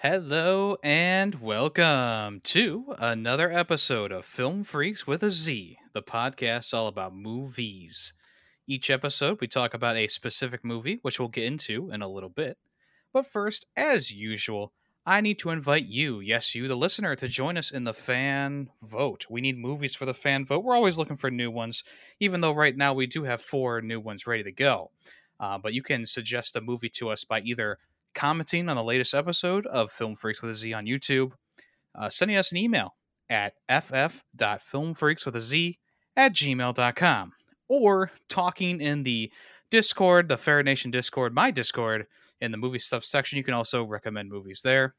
Hello and welcome to another episode of Film Freaks with a Z, the podcast all about movies. Each episode, we talk about a specific movie, which we'll get into in a little bit. But first, as usual, I need to invite you, yes, you, the listener, to join us in the fan vote. We need movies for the fan vote. We're always looking for new ones, even though right now we do have four new ones ready to go. Uh, but you can suggest a movie to us by either commenting on the latest episode of Film Freaks with a Z on YouTube, uh, sending us an email at ff.filmfreaks with a Z at gmail.com, or talking in the Discord, the Fair Nation Discord, my Discord, in the movie stuff section. You can also recommend movies there.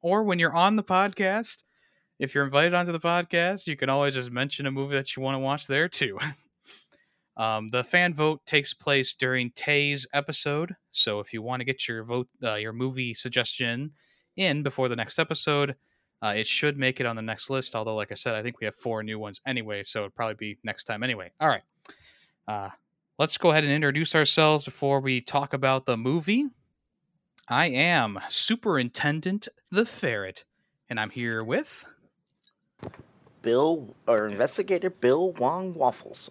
Or when you're on the podcast, if you're invited onto the podcast, you can always just mention a movie that you want to watch there too. Um, the fan vote takes place during Tay's episode, so if you want to get your vote, uh, your movie suggestion in before the next episode, uh, it should make it on the next list. Although, like I said, I think we have four new ones anyway, so it'd probably be next time anyway. All right, uh, let's go ahead and introduce ourselves before we talk about the movie. I am Superintendent the Ferret, and I'm here with Bill or investigator Bill Wong Waffles.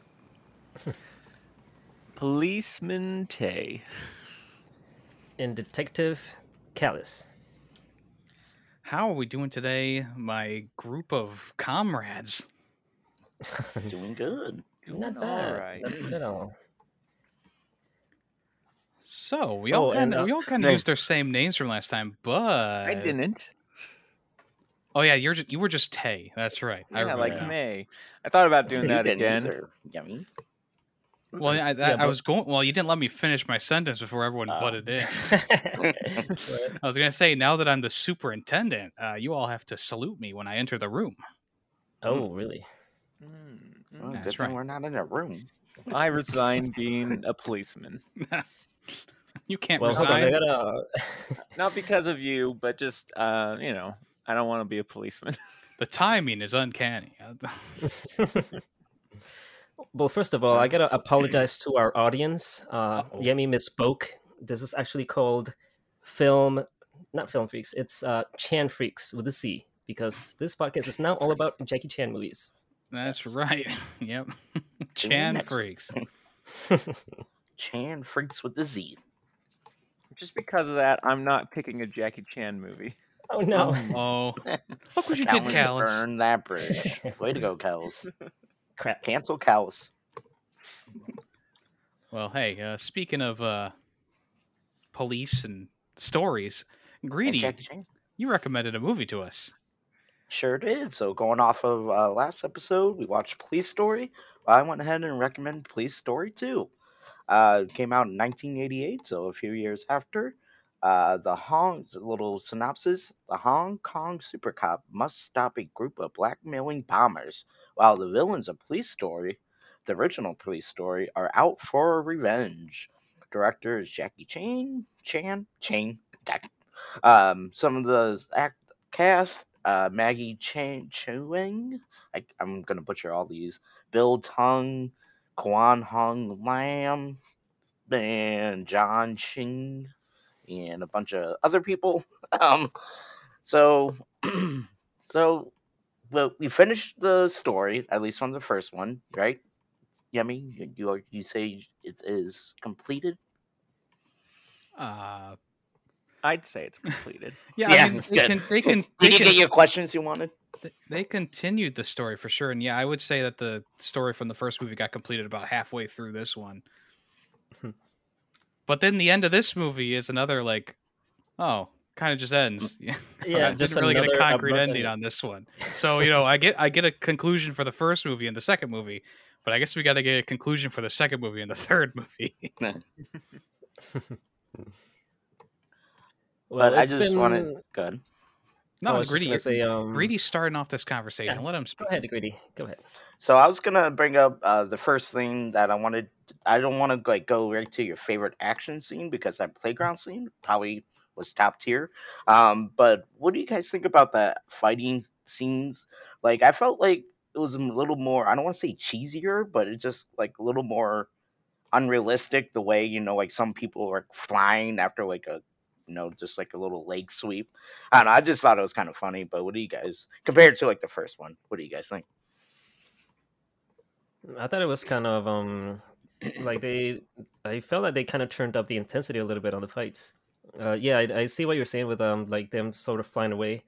Policeman Tay. and Detective Callis. how are we doing today, my group of comrades? Doing good. Not bad. right. Not at all. So we all Oh, kind and, of uh, we all kind of used our same names from last time, but I didn't. Oh yeah, you're just, you were just Tay. That's right. I Yeah, remember like now. May. I thought about doing that again. Yummy. Well, I, I, Yeah, I was going. Well, you didn't let me finish my sentence before everyone Oh. butted in. I was gonna say now that I'm the superintendent, uh, you all have to salute me when I enter the room. oh, really? Mm, Well, mm. That's good right. we're not in a room. I resign being a policeman. You can't Well, hold on. Resign. gotta. Not because of you, but just uh, you know, I don't want to be a policeman. The timing is uncanny. Well, first of all, I gotta apologize to our audience. Uh, Uh-oh. Yemi misspoke. This is actually called film, not film freaks. It's uh, Chan freaks with a C because this podcast is now all about Jackie Chan movies. That's right. Yep. Chan next. freaks. Chan freaks with the Z. just because of that, I'm not picking a Jackie Chan movie. Oh no! Oh, look what you did, Callus Callus. Burn that bridge. Way to go, Callus. Crap. Cancel Callus. Well, hey, uh, speaking of uh, police and stories, Greedy, Jackie Chan. you recommended a movie to us. Sure did. So going off of uh, last episode, we watched Police Story. I went ahead and recommended Police Story 2. Uh, it came out in 1988, so a few years after. Uh, the Hong a little synopsis: The Hong Kong super cop must stop a group of blackmailing bombers, while the villains of Police Story, the original Police Story, are out for revenge. Director is Jackie Chan. Chan. Chan. Um, some of the act cast: uh, Maggie Chan Chuang. I, I'm gonna butcher all these. Bill Tung, Kwan Hung Lam, and John Ching, and a bunch of other people. Um, so, so, well, we finished the story at least from the first one, right? Yummy, you you, you say it is completed. Uh, I'd say it's completed. yeah, Yeah, I mean, they can, they can, Did they you can, get your questions you wanted? th- they continued the story for sure, and yeah, I would say that the story from the first movie got completed about halfway through this one. But then the end of this movie is another like, oh, kind of just ends. Yeah, I just didn't really get a concrete abrupt ending on this one. So you know, I get I get a conclusion for the first movie and the second movie, but I guess we got to get a conclusion for the second movie and the third movie. Well, but I just been... wanted good. no, I was just greedy. say, um, Greedy's starting off this conversation. yeah. Let him Go ahead, Greedy. Go ahead. So I was gonna bring up uh, the first thing that I wanted. I don't want to like go right to your favorite action scene because that playground scene probably was top tier. Um, but what do you guys think about the fighting scenes? Like I felt like it was a little more. I don't want to say cheesier, but it's just like a little more unrealistic. The way you know, like some people are flying after like a you know, just like a little leg sweep. I don't know. I just thought it was kind of funny. But what do you guys compared to like the first one? What do you guys think? I thought it was kind of um like they I felt like they kind of turned up the intensity a little bit on the fights. Uh, yeah, I, I see what you're saying with um like them sort of flying away.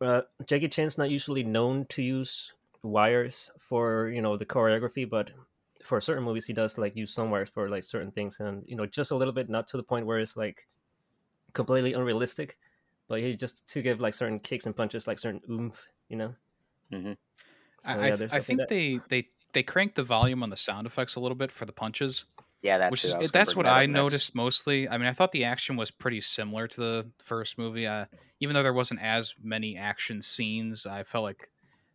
Uh, Jackie Chan's not usually known to use wires for you know the choreography, but for certain movies he does like use some wires for like certain things, and you know just a little bit, not to the point where it's like completely unrealistic, but he just to give like certain kicks and punches like certain oomph, you know. Mm-hmm. So, I, yeah, I, there's I stuff like think they they they cranked the volume on the sound effects a little bit for the punches, Yeah, that's which it. is I that's what I next. noticed mostly. I mean, I thought the action was pretty similar to the first movie. Uh, even though there wasn't as many action scenes, I felt like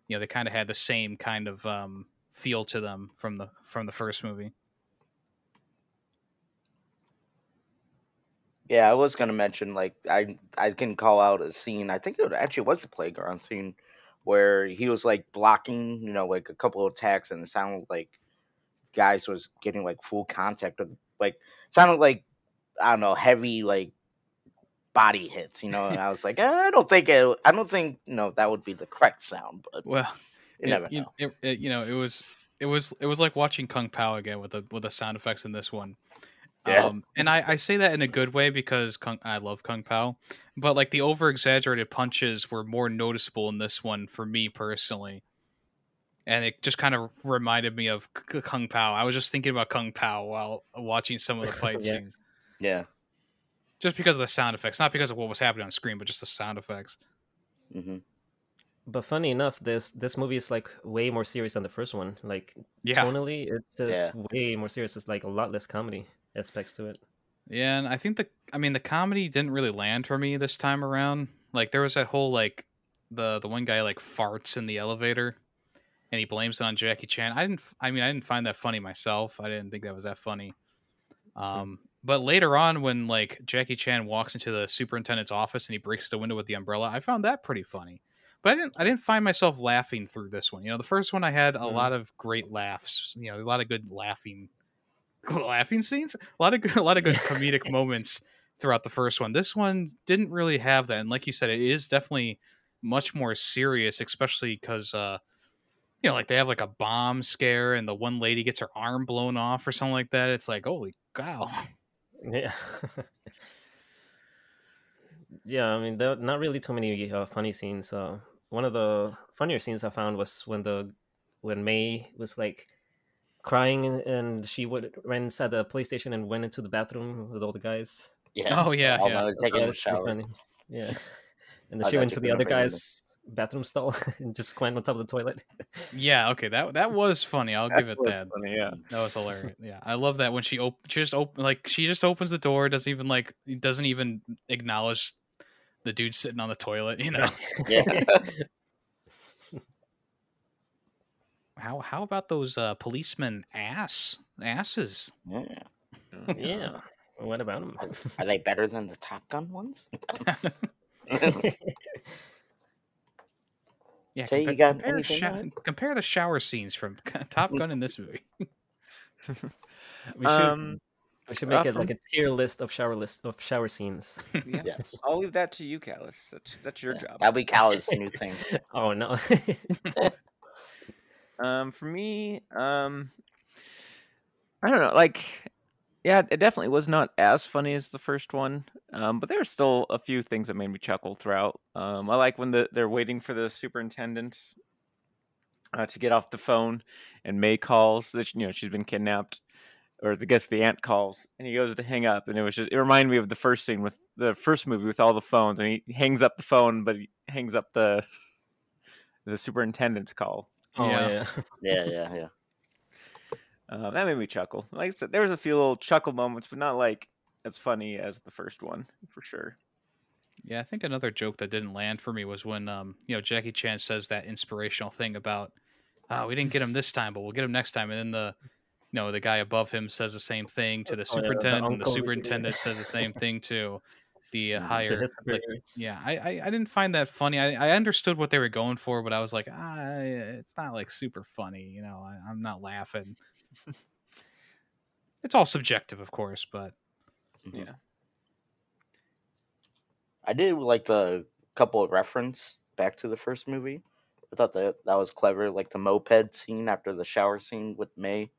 you know they kind of had the same kind of um, feel to them from the from the first movie. Yeah, I was gonna mention like I I can call out a scene. I think it actually was the playground scene where he was like blocking, you know, like a couple of attacks, and it sounded like guys was getting like full contact with like sounded like I don't know heavy like body hits, you know. And I was like, eh, I don't think it, I don't think you know that would be the correct sound, but Well, you it- never you, know. it- it- you know, it was it was it was like watching Kung Pow again with the with the sound effects in this one. Yeah. Um, and I, I say that in a good way because Kung, I love Kung Pow, but like the over exaggerated punches were more noticeable in this one for me personally. And it just kind of reminded me of K- Kung Pow. I was just thinking about Kung Pow while watching some of the fight Yeah. scenes, Yeah. just because of the sound effects, not because of what was happening on screen, but just the sound effects. hmm But funny enough, this this movie is like way more serious than the first one. Like Yeah, tonally, it's, it's Yeah. way more serious. It's like a lot less comedy aspects to it. Yeah, and I think the I mean the comedy didn't really land for me this time around. Like there was that whole like the the one guy like farts in the elevator and he blames it on Jackie Chan. I didn't I mean I didn't find that funny myself. I didn't think that was that funny. Um but later on when like Jackie Chan walks into the superintendent's office and he breaks the window with the umbrella, I found that pretty funny. But I didn't I didn't find myself laughing through this one. You know, the first one I had a Mm. lot of great laughs, you know, a lot of good laughing laughing scenes, a lot of good, a lot of good comedic moments throughout the first one. This one didn't really have that, and like you said, it is definitely much more serious, especially because uh, you know, like they have like a bomb scare, and the one lady gets her arm blown off or something like that. It's like, holy cow! Yeah. yeah, I mean, there not really too many uh, funny scenes. Uh, one of the funnier scenes I found was when the when May was like crying and- and she would ran inside the police station and went into the bathroom with all the guys. Yeah. Oh yeah, While yeah. I was taking That a shower. funny. Yeah. And then I she went to the other gonna it guy's bathroom stall and just climbed on top of the toilet. Yeah, okay, that that was funny. I'll give it was that. funny, yeah. That was hilarious. Yeah, I love that when she op- she just open like she just opens the door, doesn't even like doesn't even acknowledge the dude sitting on the toilet. You know Yeah. How how about those uh, policemen ass asses? yeah. yeah. What about them? Are they better than the Top Gun ones? Yeah, Jay, you compa- got compare, anything sho- compare the shower scenes from Top Gun in this movie. we should Um, we should make uh, it like a tier list of shower list of shower scenes. yeah. Yes. I'll leave that to you, Callus. That's that's your Yeah, job. That'll be Cal's new thing. Oh no. Um, for me, um, I don't know. Like, yeah, it definitely was not as funny as the first one. Um, but there were still a few things that made me chuckle throughout. Um, I like when the, they're waiting for the superintendent uh, to get off the phone, and May calls that you know she's been kidnapped, or the guess the aunt calls, and he goes to hang up, and it was just it reminded me of the first scene with the first movie with all the phones, and he hangs up the phone, but he hangs up the the superintendent's call. Oh Yeah. yeah. Yeah, yeah, yeah. Uh, that made me chuckle. Like I said, there was a few little chuckle moments, but not like as funny as the first one for sure. Yeah, I think another joke that didn't land for me was when um, you know, Jackie Chan says that inspirational thing about oh, we didn't get him this time, but we'll get him next time. And then the you know, the guy above him says the same thing to the Oh, yeah, the superintendent, and the superintendent says the same thing to the uh, To To higher his like, yeah, I, I I didn't find that funny. I, I understood what they were going for, but I was like, ah, it's not like super funny, you know. I, I'm not laughing. it's all subjective, of course, but. Yeah. I did like the couple of reference back to the first movie. I thought that that was clever, like the moped scene after the shower scene with May.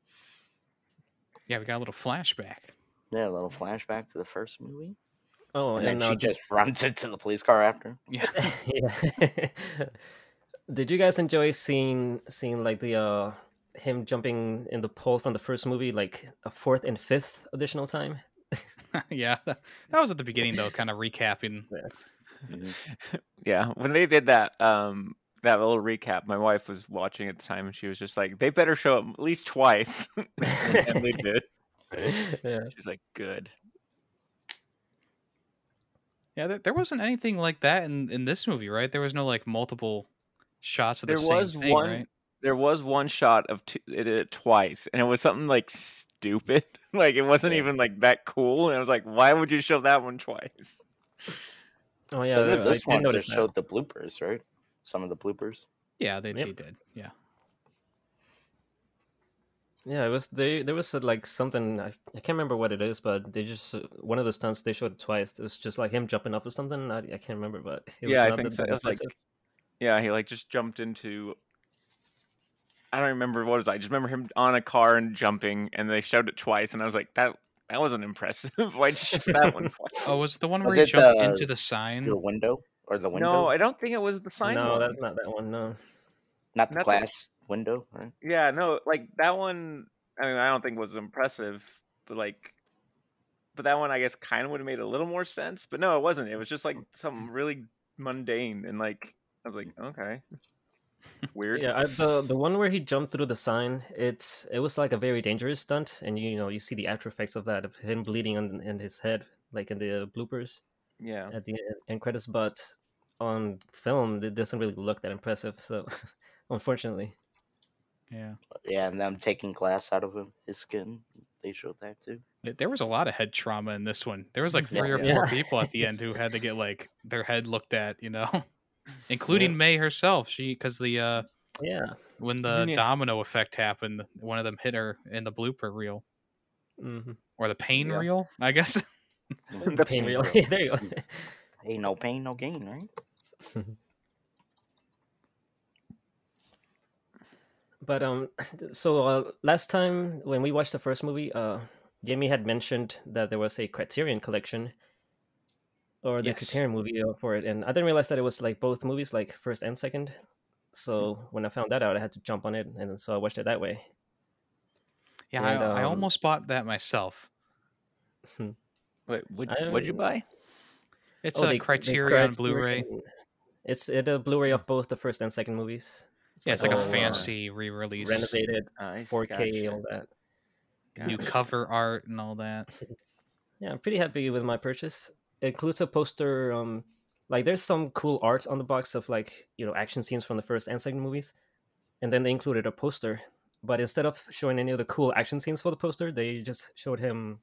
Yeah, we got a little flashback. Yeah, a little flashback to the first movie, Oh, and and, then she uh, did- just runs into the police car after. Yeah. yeah. Did you guys enjoy seeing seeing like the uh him jumping in the pole from the first movie like a fourth and fifth additional time? yeah. That, that was at the beginning though, kind of recapping. Yeah, when they did that, um, that little recap, my wife was watching at the time, and she was just like, "They better show it at least twice," and they did. yeah. She's like, "Good." Yeah, there, there wasn't anything like that in in this movie, right? There was no like multiple shots of the There same was thing, one- right? There was one shot of t- it, it twice, and it was something like stupid. like it wasn't Yeah. even like that cool, and I was like, "Why would you show that one twice?" Oh yeah, so I this did one just that. showed the bloopers, right? Some of the bloopers. Yeah, they, Yep. they did. Yeah. Yeah, it was they. There was uh, like something I, I can't remember what it is, but they just uh, one of the stunts they showed twice. It was just like him jumping off of something. I, I can't remember, but it was yeah, I think so. It was like, yeah, he like just jumped into. I don't remember what it was. I just remember him on a car and jumping, and they showed it twice, and I was like, "That that wasn't impressive. Why'd that one twice?" Oh, was the one Was where he jumped the- into the sign? The window or the window? no, I don't think it was the sign. no, one. that's not that one. No. not the that's a- glass window, right? Yeah, no, like that one. I mean, I don't think was impressive, but like, but that one I guess kind of would have made a little more sense. But no, it wasn't. It was just like something really mundane, and like I was like, okay, weird. Yeah, I, the the one where he jumped through the sign, it's it was like a very dangerous stunt, and you know you see the after effects of that of him bleeding on in his head, like in the bloopers yeah. at the end, end credits. But on film, it doesn't really look that impressive. So, unfortunately, Yeah. Yeah, and them taking glass out of him, his skin. They showed that too. There was a lot of head trauma in this one. There was like Yeah. three or Yeah. four people at the end who had to get like their head looked at, you know, including May herself. She because the uh yeah, when the Yeah. domino effect happened, one of them hit her in the blooper reel hmm or the pain Yeah. reel, I guess. the pain reel. there you go. Ain't no pain, no gain, right? But um, so uh, last time when we watched the first movie, uh, Jamie had mentioned that there was a Criterion collection, or the Yes. Criterion movie uh, for it, and I didn't realize that it was like both movies, like first and second. So when I found that out, I had to jump on it, and so I watched it that way. yeah, And, I, I um, almost bought that myself. Wait, would what'd you buy? It's Oh, a the- the Criterion Blu-ray. It's it, a Blu-ray of both the first and second movies. Yeah, it's like a all, uh, fancy re-release, renovated Nice, 4K, gotcha. all that. new cover art and all that. Yeah, I'm pretty happy with my purchase. It includes a poster. Um, like there's some cool art on the box of like you know action scenes from the first and second movies, and then they included a poster. But instead of showing any of the cool action scenes for the poster, they just showed him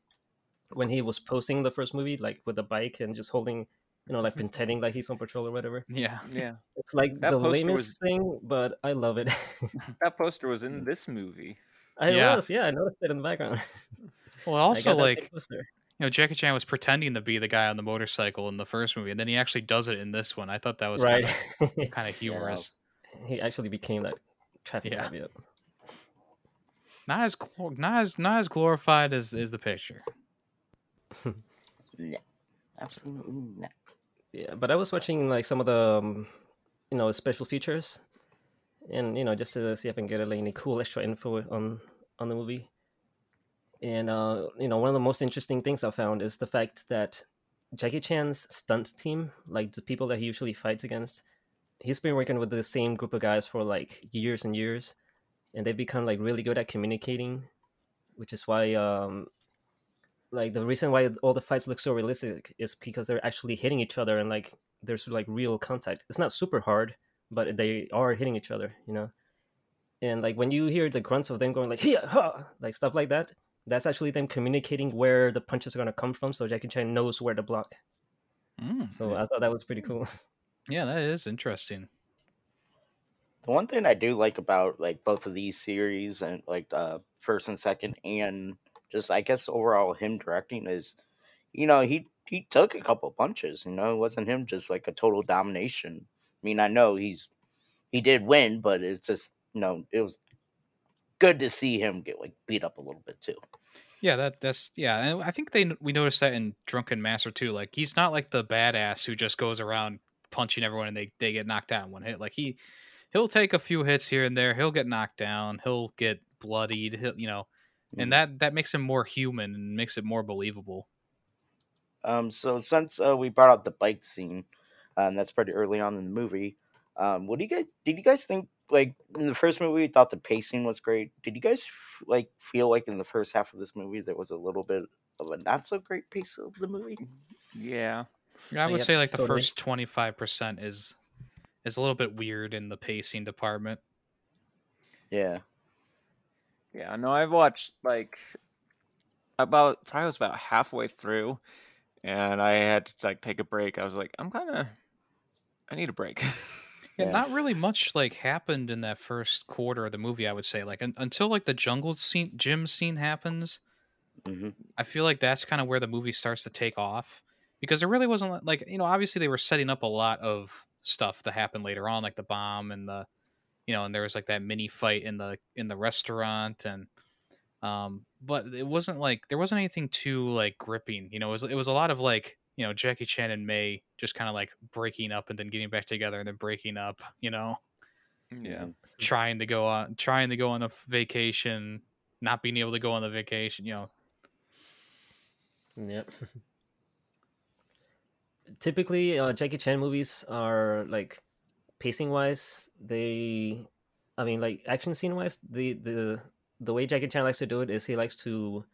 when he was posing the first movie, like with the bike and just holding, you know, like pretending like he's on patrol or whatever. Yeah, Yeah, It's like That the lamest was- thing, but I love it. that poster was in this movie. I Yeah. was, yeah, I noticed it in the background. well, also got that same like poster. you know, Jackie Chan was pretending to be the guy on the motorcycle in the first movie, and then he actually does it in this one. I thought that was right. kind of, kind of humorous. he actually became that traffic Yeah. caveat. Not as not as not as glorified as is the picture. No, absolutely not. Yeah, but I was watching like some of the, um, you know, special features, and you know, just to see if I can get like, any cool extra info on on the movie. And uh, you know, one of the most interesting things I found is the fact that Jackie Chan's stunt team, like the people that he usually fights against, he's been working with the same group of guys for like years and years, and they've become like really good at communicating, which is why um, like the reason why all the fights look so realistic is because they're actually hitting each other and like there's like real contact. It's not super hard, but they are hitting each other, you know. And like when you hear the grunts of them going like "Hiya, ha," like stuff like that, that's actually them communicating where the punches are gonna come from, so Jackie Chan knows where to block. Mm, So I thought that was pretty cool. yeah, that is interesting. The one thing I do like about like both of these series and like uh first and second and just I guess overall him directing is you know he he took a couple punches. You know, it wasn't him just like a total domination. I mean, I know he's he did win, but it's just you know it was good to see him get like beat up a little bit too. Yeah, that that's yeah, and I think they we noticed that in Drunken Master too. Like he's not like the badass who just goes around punching everyone and they they get knocked down one hit. Like he he'll take a few hits here and there. He'll get knocked down. He'll get bloodied. He'll, you know, And that that makes him more human and makes it more believable. Um, so since uh, we brought up the bike scene, uh, and that's pretty early on in the movie, um, what do you guys did you guys think like in the first movie? You thought the pacing was great. Did you guys f- like feel like in the first half of this movie there was a little bit of a not so great pace of the movie? Yeah. I would Yep, say like the totally. first twenty five percent is is a little bit weird in the pacing department. Yeah. Yeah, no, I've watched like about probably was about halfway through, and I had to like take a break. I was like, I'm kind of, I need a break. Yeah, Yeah. not really much like happened in that first quarter of the movie. I would say like un- until like the jungle scene, gym scene happens. hmm I feel like that's kind of where the movie starts to take off because there really wasn't like you know obviously they were setting up a lot of stuff to happen later on like the bomb and the you know and there was like that mini fight in the in the restaurant and um but it wasn't like there wasn't anything too like gripping you know it was it was a lot of like you know Jackie Chan and May just kind of like breaking up and then getting back together and then breaking up you know? Yeah, trying to go on trying to go on a vacation not being able to go on the vacation you know? Yep. Typically, uh, Jackie Chan movies are like pacing wise. They, I mean, like action scene wise, the the the way Jackie Chan likes to do it is he likes to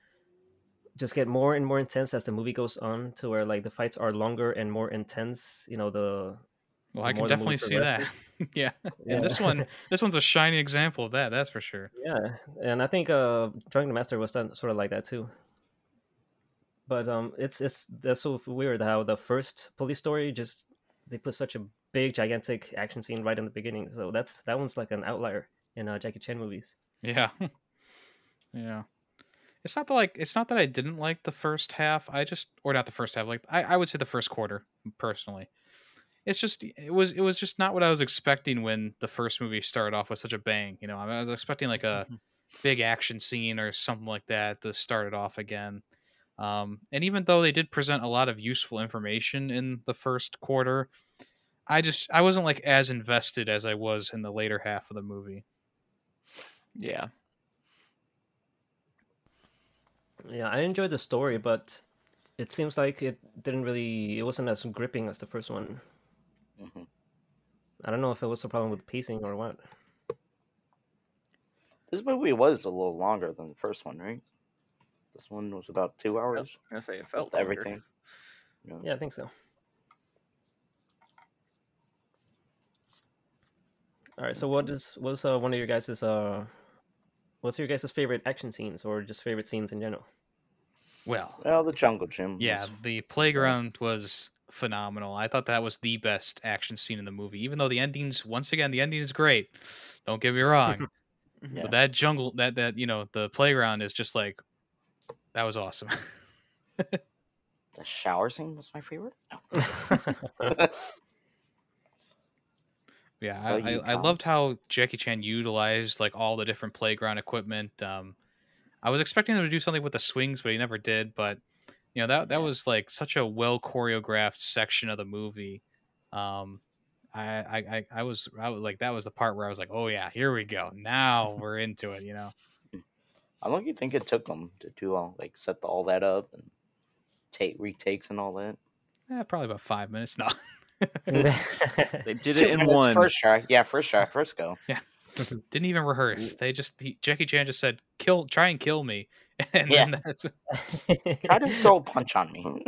just get more and more intense as the movie goes on, to where like the fights are longer and more intense. You know the Well, the I can more the movie definitely see that. yeah. Yeah. And this one, this one's a shining example of that. That's for sure. Yeah, and I think uh, Drunken Master was done sort of like that too. But um, it's it's that's so weird how the first police story just they put such a big gigantic action scene right in the beginning. So that's that one's like an outlier in uh, Jackie Chan movies. Yeah. yeah. It's not that like it's not that I didn't like the first half. I just or not the first half. Like I, I would say the first quarter personally. It's just it was it was just not what I was expecting when the first movie started off with such a bang. You know, I was expecting like a big action scene or something like that to start it off again. Um, and even though they did present a lot of useful information in the first quarter, I just I wasn't like as invested as I was in the later half of the movie. yeah. Yeah, I enjoyed the story, but it seems like it didn't really it wasn't as gripping as the first one. hmm I don't know if it was a problem with pacing or what. This movie was a little longer than the first one, right? This one was about two hours. I say it felt with everything. Yeah. Yeah, I think so. All right. So, what is what's uh, one of your guys's uh, what's your guys's favorite action scenes or just favorite scenes in general? Well, Well, the jungle gym. yeah, was- the playground was phenomenal. I thought that was the best action scene in the movie. Even though the endings, once again, the ending is great. Don't get me wrong, Yeah. but that jungle, that that you know, the playground is just like that was awesome. the shower scene was my favorite. No. Yeah, I, I, I loved how Jackie Chan utilized like all the different playground equipment. Um, I was expecting him to do something with the swings, but he never did. But you know that that Yeah. was like such a well choreographed section of the movie. Um, I, I I I was I was like that was the part where I was like, oh yeah, here we go. Now we're into it. You know. How long do you think it took them to do all like set the, all that up and take retakes and all that? Yeah, probably about five minutes. No. They did it in minutes one. Try. Yeah, first try, first go. Yeah, didn't even rehearse. They just he, Jackie Chan just said, "Kill, try and kill me," and Yeah. then that's Try to throw a punch on me.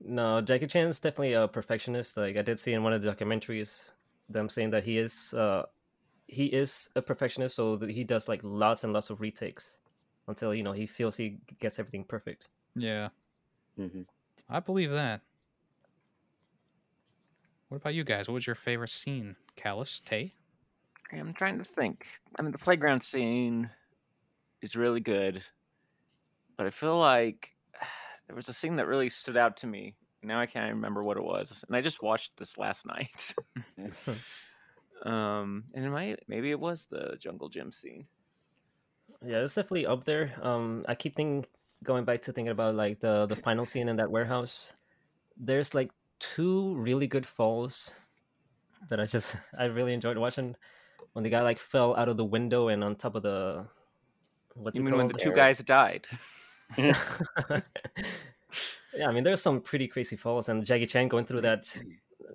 no, Jackie Chan's definitely a perfectionist. Like I did see in one of the documentaries, them saying that he is uh he is a perfectionist, so that he does like lots and lots of retakes until you know he feels he gets everything perfect. yeah. hmm I believe that. What about you guys? What was your favorite scene? Callus, Tay? I'm trying to think. I mean, the playground scene is really good, but I feel like there was a scene that really stood out to me. Now I can't remember what it was, and I just watched this last night. um, and it might maybe it was the jungle gym scene. Yeah, it's definitely up there. Um, I keep thinking, going back to thinking about like the the final scene in that warehouse. There's like two really good falls that I just I really enjoyed watching. When the guy like fell out of the window and on top of the what's You mean when the two There. guys died? yeah, I mean there's some pretty crazy falls and Jackie Chan going through that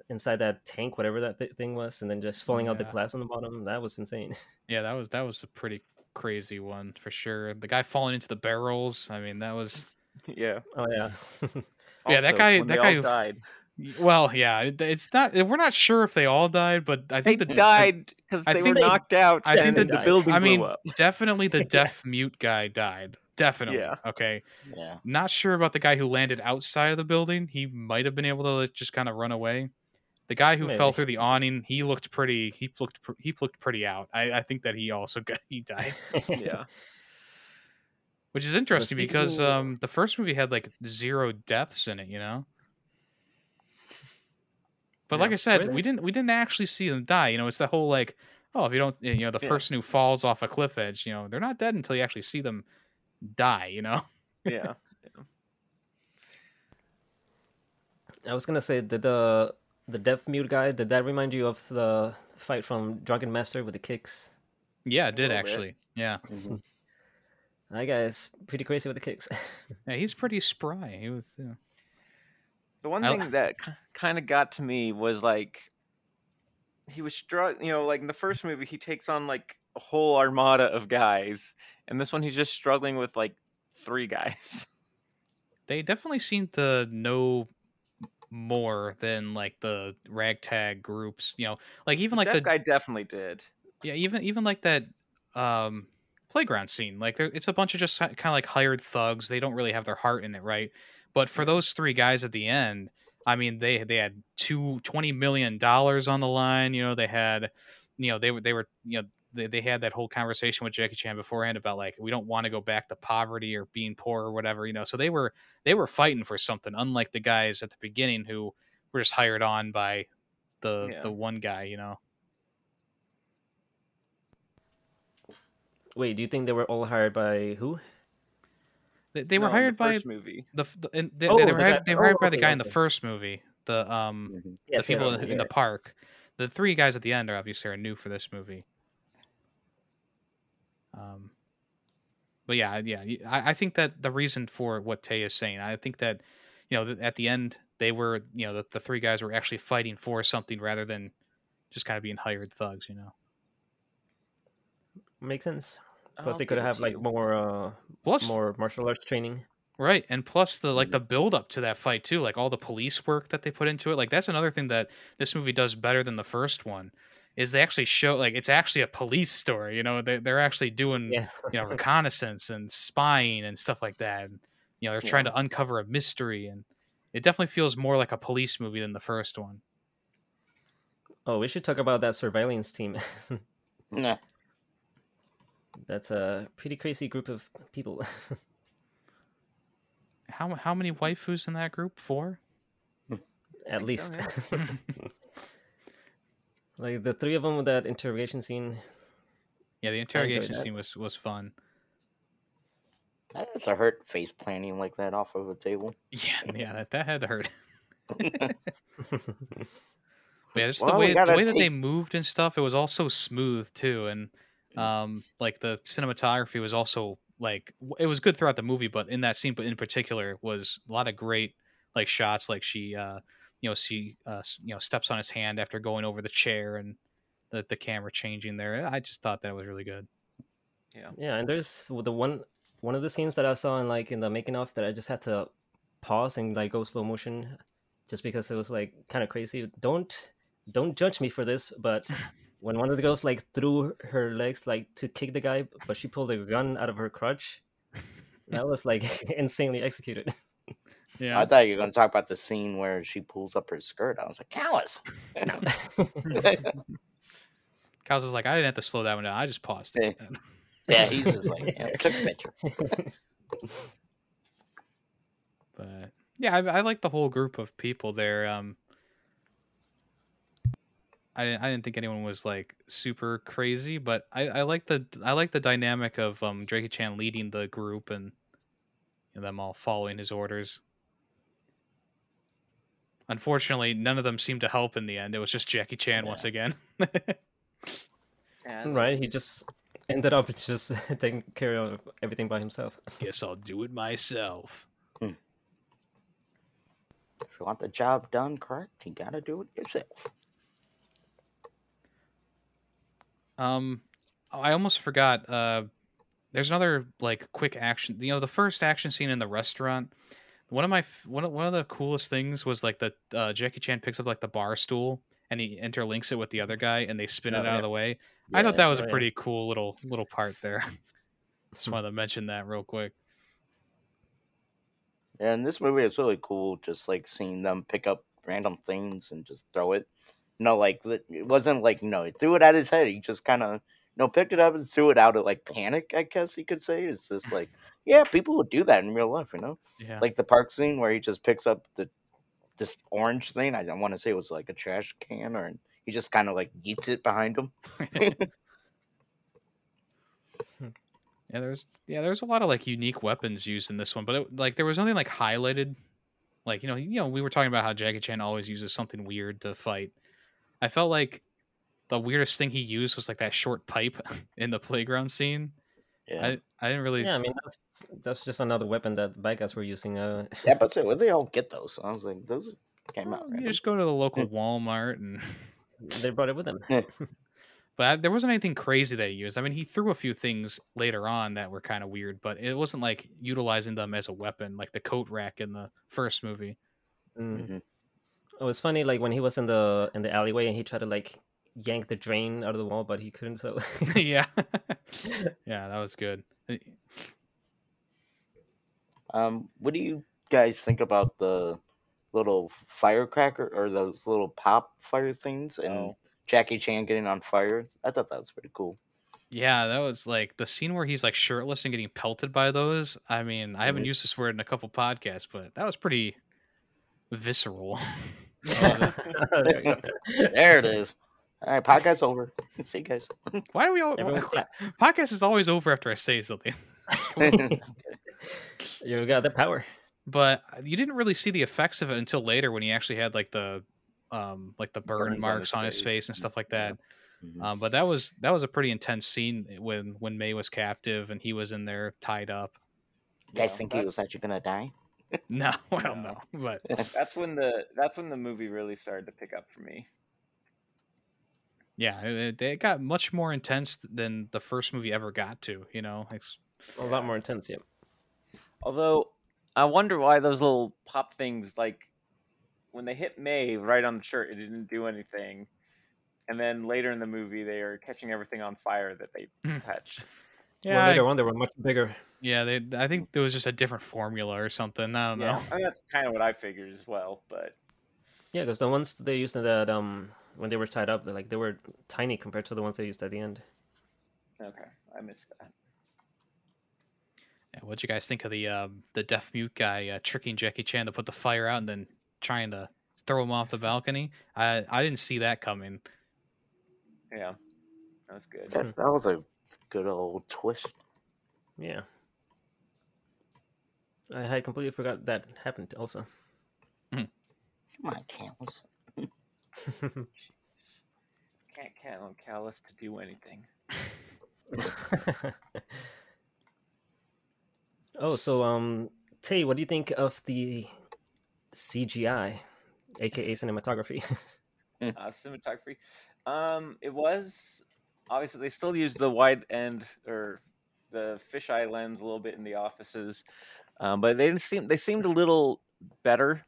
inside that tank, whatever that th- thing was, and then just falling out the glass on the bottom. That was insane. Yeah, that was that was a pretty crazy one for sure. The guy falling into the barrels. I mean, that was yeah. Oh yeah. Yeah, that guy- when that they guy all who- died. Well, yeah. it- It's not. We're not sure if they all died, but I They think the died because I they were think they- knocked out, I think and they then the building I blew mean, up. definitely the deaf mute guy died. Definitely. Yeah. Okay. Yeah. Not sure about the guy who landed outside of the building. He might have been able to just kind of run away. The guy who fell through the awning, he looked pretty. He looked. pr- He looked pretty out. I, I think that he also got. He died, yeah. which is interesting because um the first movie had like zero deaths in it. You know. But like I said, Really? we didn't we didn't actually see them die. You know, it's the whole like, oh, if you don't, you know, the Yeah. person who falls off a cliff edge, you know, they're not dead until you actually see them die. You know. Yeah. I was gonna say, did the the deaf mute guy did that remind you of the fight from Drunken Master with the kicks? Yeah, it did little bit. actually. Yeah. Mhm. That guy is pretty crazy with the kicks. Yeah, he's pretty spry. He was. Yeah. The one I- thing that kind of got to me was like he was struck. You know, like in the first movie, he takes on like a whole armada of guys, and this one he's just struggling with like three guys. They definitely seem to know more than like the ragtag groups. You know, like even like the guy definitely did. yeah, even even like that um playground scene. Like it's a bunch of just kind of like hired thugs. They don't really have their heart in it, right? But for those three guys at the end, I mean, they they had two twenty million dollars on the line. You know, they had, you know, they were they were you know. They, they had that whole conversation with Jackie Chan beforehand about like we don't want to go back to poverty or being poor or whatever you know so they were they were fighting for something unlike the guys at the beginning who were just hired on by the Yeah. the one guy you know Wait, do you think they were all hired by who? They, they were No, in the hired by movie. the, f- the and they, Oh, they the were guy- hired, they were oh, hired by the okay, guy in the first movie the um Mhm. Yes, the people yes, in, in the park the three guys at the end are obviously are new for this movie um but yeah yeah y- I, I think that the reason for what tay is saying i think that you know at the end they were you know the, the three guys were actually fighting for something rather than just kind of being hired thugs you know Makes sense. Plus, they could have like you. more uh plus more martial arts training. Right, and plus the Mm-hmm. like the build up to that fight too, like all the police work that they put into it. Like that's another thing that this movie does better than the first one, is they actually show like it's actually a police story. You know, they they're actually doing Yeah. you know reconnaissance and spying and stuff like that. And, you know, they're trying to uncover a mystery, and it definitely feels more like a police movie than the first one. oh, we should talk about that surveillance team. Nah. That's a pretty crazy group of people. How how many waifus in that group? Four. Hmm. At least. so, like the three of them with that interrogation scene. Yeah, the interrogation scene was was fun. That's a hurt face planting like that off of a table. Yeah, yeah, that that had to hurt. Yeah, just Well, the way the gotta way that they moved and stuff, it was all so smooth too, and um, like the cinematography was also like it was good throughout the movie, but in that scene, but in particular, was a lot of great like shots. Like she, uh, you know, she, uh, you know, steps on his hand after going over the chair, and the the camera changing there. I just thought that was really good. Yeah, yeah, and there's the one one of the scenes that I saw in like in the making of that I just had to pause and like go slow motion just because it was like kind of crazy. Don't don't judge me for this, but when one of the girls like threw her legs like to kick the guy, but she pulled a gun out of her crutch. that was like insanely executed. Yeah, I thought you were going to talk about the scene where she pulls up her skirt. I was like, Callus. Cows is like I didn't have to slow that one down. I just paused it. yeah, he's just like, yeah, took a picture. But yeah, I, I like the whole group of people there. Um, I didn't, I didn't think anyone was like super crazy, but I, I like the I like the dynamic of um Jackie Chan leading the group and, and them all following his orders. Unfortunately, none of them seemed to help in the end. It was just Jackie Chan once again. Yeah, right? He just ended up just taking care of everything by himself. Guess I'll do it myself. If you want the job done correct, you gotta do it yourself. Um, I almost forgot. Uh, there's another like quick action. You know, the first action scene in the restaurant. One of my one of, one of the coolest things was like the uh, Jackie Chan picks up like the bar stool and he interlinks it with the other guy and they spin Oh, it out yeah. of the way. I thought that was oh, a yeah. pretty cool little little part there. Just wanted to mention that real quick. Yeah, in this movie, is really cool just like seeing them pick up random things and just throw it. Know, like it wasn't like no, he threw it at his head. He just kind of know picked it up and threw it out of like panic. I guess you could say it's just like yeah, people would do that in real life. You know, Yeah. like the park scene where he just picks up the this orange thing. I don't want to say it was like a trash can or he just kind of like eats it behind him. Yeah, there's yeah, there's a lot of like unique weapons used in this one, but it, like there was nothing like highlighted. Like you know, you know, we were talking about how Jackie Chan always uses something weird to fight. I felt like the weirdest thing he used was like that short pipe in the playground scene. Yeah, I I didn't really. Yeah, I mean that's that's just another weapon that bad guys were using. Uh, yeah, but say, where they all get those? I was like, those came out. Well, you just go to the local Walmart and. they brought it with them. But I- there wasn't anything crazy that he used. I mean, he threw a few things later on that were kind of weird, but it wasn't like utilizing them as a weapon, like the coat rack in the first movie. Mm. It was funny, like when he was in the in the alleyway and he tried to like yank the drain out of the wall, but he couldn't. So yeah, yeah, that was good. Um, what do you guys think about the little firecracker or those little pop fire things and Oh. Jackie Chan getting on fire? I thought that was pretty cool. Yeah, that was like the scene where he's like shirtless and getting pelted by those. I mean, I haven't Mhm. used this word in a couple podcasts, but that was pretty visceral. there. There it is. All right, podcast over. See you guys. Why are we all Everyone podcast is always over after I say something? You got the power. but you didn't really see the effects of it until later when he actually had like the um like the burn Burns on marks his on his face face and and- stuff like yeah. that. Mhm. Um, but that was that was a pretty intense scene when when May was captive and he was in there tied up. You guys Yeah, think he was that's- actually gonna die? No, well, No. no, but That's when the that's when the movie really started to pick up for me. yeah, it, it got much more intense than the first movie ever got to. You know, It's- A lot more intense, yeah. Although I wonder why those little pop things like when they hit May right on the shirt, it didn't do anything. And then later in the movie, they are catching everything on fire that they Hmm. Touch. yeah, well, I- later on they were much bigger. yeah. They, I think there was just a different formula or something. I don't Yeah, know. I mean, that's kind of what I figured as well. But Yeah, because the ones they used in that um when they were tied up, they're like they were tiny compared to the ones they used at the end. okay, I missed that. Yeah, what'd you guys think of the um, the deaf mute guy uh, tricking Jackie Chan to put the fire out and then trying to throw him off the balcony? I I didn't see that coming. Yeah, that's good. That, that was a good old twist. Yeah. I had completely forgot that happened also. Come on, Camus. Can't count on Callus to do anything. oh, so um, Tay, what do you think of the CGI, aka cinematography? uh, cinematography. Um, it was obviously they still used the wide end or the fisheye lens a little bit in the offices, um, but they didn't seem they seemed a little better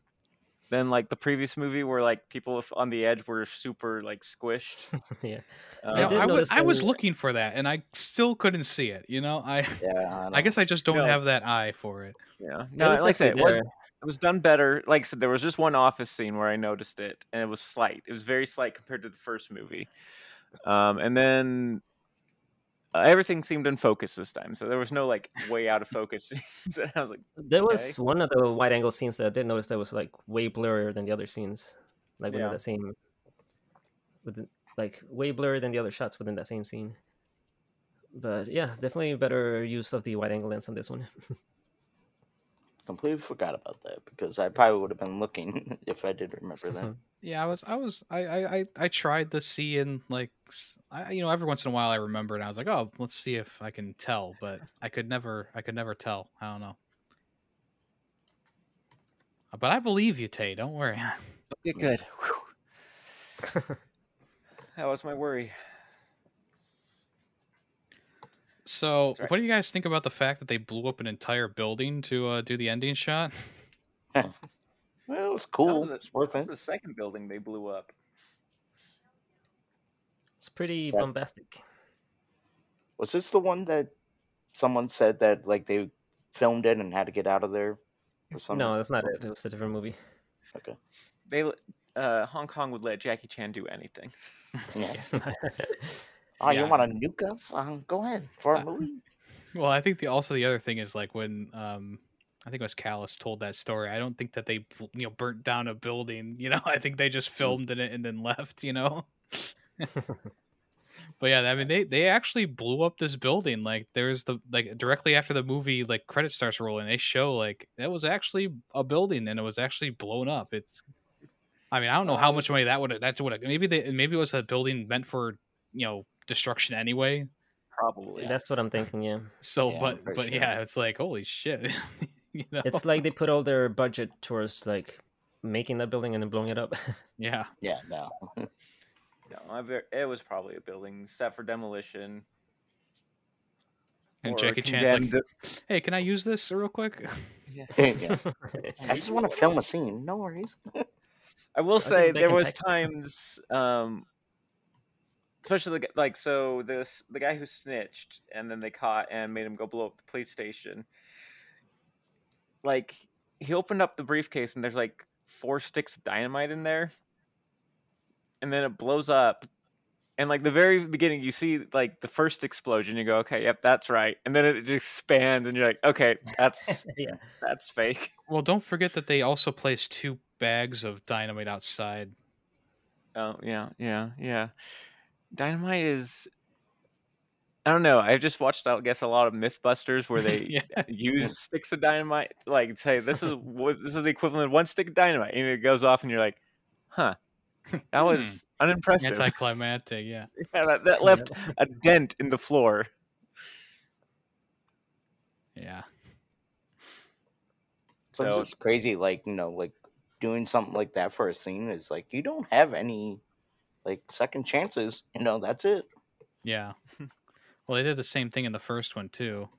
than like the previous movie where like people on the edge were super like squished. yeah. Um, You know, did I, was I was looking for that and I still couldn't see it. You know, I Yeah, I guess I just don't No. have that eye for it. yeah, no, looks like I said, it was it was done better. Like I said, there was just one office scene where I noticed it, and it was slight. It was very slight compared to the first movie. Um, and then uh, everything seemed in focus this time, so there was no like way out of focus. so I was like, There was one of the wide angle scenes that I didn't notice that was like way blurrier than the other scenes, like within Yeah. that same, within like way blurrier than the other shots within that same scene. But yeah, definitely better use of the wide angle lens on this one. Completely forgot about that because I probably would have been looking if I did remember that. Yeah, I was, I was, I, I, I, I tried to see in like, s- I, you know, every once in a while I remember, and I was like, oh, let's see if I can tell, but I could never, I could never tell. I don't know. Uh, but I believe you, Tay. Don't worry. okay, good. That was my worry. So, right. what do you guys think about the fact that they blew up an entire building to uh, do the ending shot? Well, it was That cool. was the- it's worth That's it. the second building they blew up. it's pretty So- bombastic. Was this the one that someone said that like they filmed it and had to get out of there or something? No, that's not it. It was a different movie. Okay. They uh, Hong Kong would let Jackie Chan do anything. Yeah. Oh, Yeah. you want to nuke us? Um, go ahead for a Uh, movie. Well, I think the also the other thing is like when um I think it was Callus told that story. I don't think that they you know burnt down a building. You know, I think they just filmed in it and then left. You know. but yeah, I mean they they actually blew up this building. Like there's the like directly after the movie like credit starts rolling, they show like that was actually a building and it was actually blown up. It's I mean I don't know how much money that would have that would maybe they maybe it was a building meant for you know destruction anyway. Probably. That's what I'm thinking. Yeah, So, Yeah, but but sure. yeah, it's like holy shit, you know? it's like they put all their budget towards like making that building and then blowing it up. yeah, Yeah, no. No, I it was probably a building set for demolition. and Jackie Chan's like, "Hey, can I use this real quick?" Yeah. yeah. I just want to film a scene. No worries. I will say they there was times, um, especially the, like so this the guy who snitched and then they caught and made him go blow up the police station. Like he opened up the briefcase and there's like four sticks of dynamite in there, and then it blows up. And like the very beginning, you see like the first explosion. You go, okay, yep, that's right. And then it just expands, and you're like, okay, that's yeah, that's fake. Well, don't forget that they also placed two bags of dynamite outside. Oh yeah, yeah, yeah. Dynamite is. I don't know. I've just watched, I guess, a lot of MythBusters where they yeah, use sticks of dynamite. Like say, this is this is the equivalent of one stick of dynamite, and it goes off, and you're like, huh, that hmm. was unimpressive. anticlimactic. Yeah, Yeah, that, that left a dent in the floor. yeah, So So it's crazy, like you know, like doing something like that for a scene is like you don't have any like second chances. You know, that's it. yeah. Well, they did the same thing in the first one too.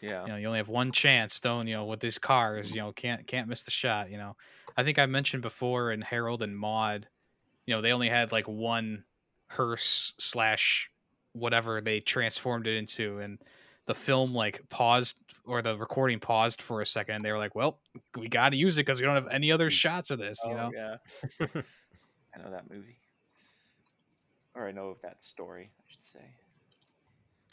yeah, You know, you only have one chance. Don't you know with these cars? You know, can't can't miss the shot. You know, I think I mentioned before in Harold and Maude. You know, they only had like one hearse slash whatever they transformed it into, and the film like paused or the recording paused for a second, and they were like, "Well, we got to use it because we don't have any other mm. shots of this." You Oh, know, yeah. I know that movie, or I know of that story, I should say.